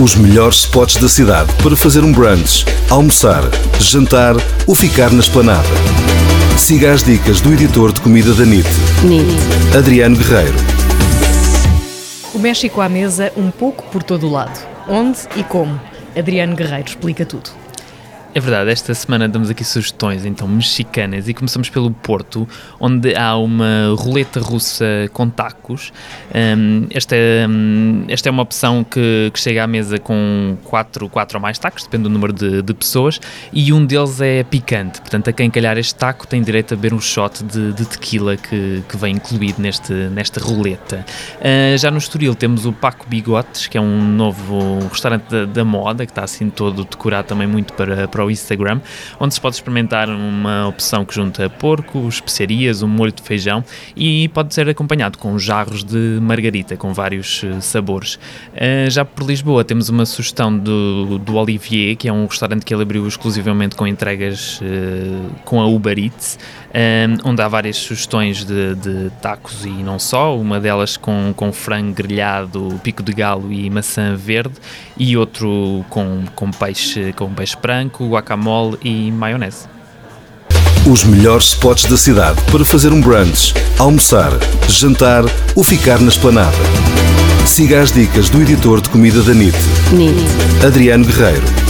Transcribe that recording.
Os melhores spots da cidade para fazer um brunch, almoçar, jantar ou ficar na esplanada. Siga as dicas do editor de comida da NIT, NIT. Adriano Guerreiro. O México à mesa, um pouco por todo o lado. Onde e como? Adriano Guerreiro explica tudo. É verdade, esta semana damos aqui sugestões então mexicanas e começamos pelo Porto, onde há uma roleta russa com tacos. Um, esta, um, esta é uma opção que, que, chega à mesa com 4 quatro ou mais tacos, depende do número de, de, pessoas, e um deles é picante. Portanto, a quem calhar este taco tem direito a beber um shot de, de tequila que, que vem incluído neste, nesta roleta. Uh, já no Estoril temos o Paco Bigotes, que é um novo restaurante da, da moda, que está assim todo decorado também muito para, para o Instagram, onde se pode experimentar uma opção que junta porco, especiarias, um molho de feijão e pode ser acompanhado com jarros de margarita com vários eh, sabores. Uh, já por Lisboa temos uma sugestão do, do Olivier, que é um restaurante que ele abriu exclusivamente com entregas uh, com a Uber Eats, onde há várias sugestões de, de, tacos e não só, uma delas com, com frango grelhado, pico de galo e maçã verde, e outro com, com, peixe, com peixe branco, guacamole e maionese. Os melhores spots da cidade para fazer um brunch, almoçar, jantar ou ficar na esplanada. Siga as dicas do editor de comida da NIT, NIT. Adriano Guerreiro.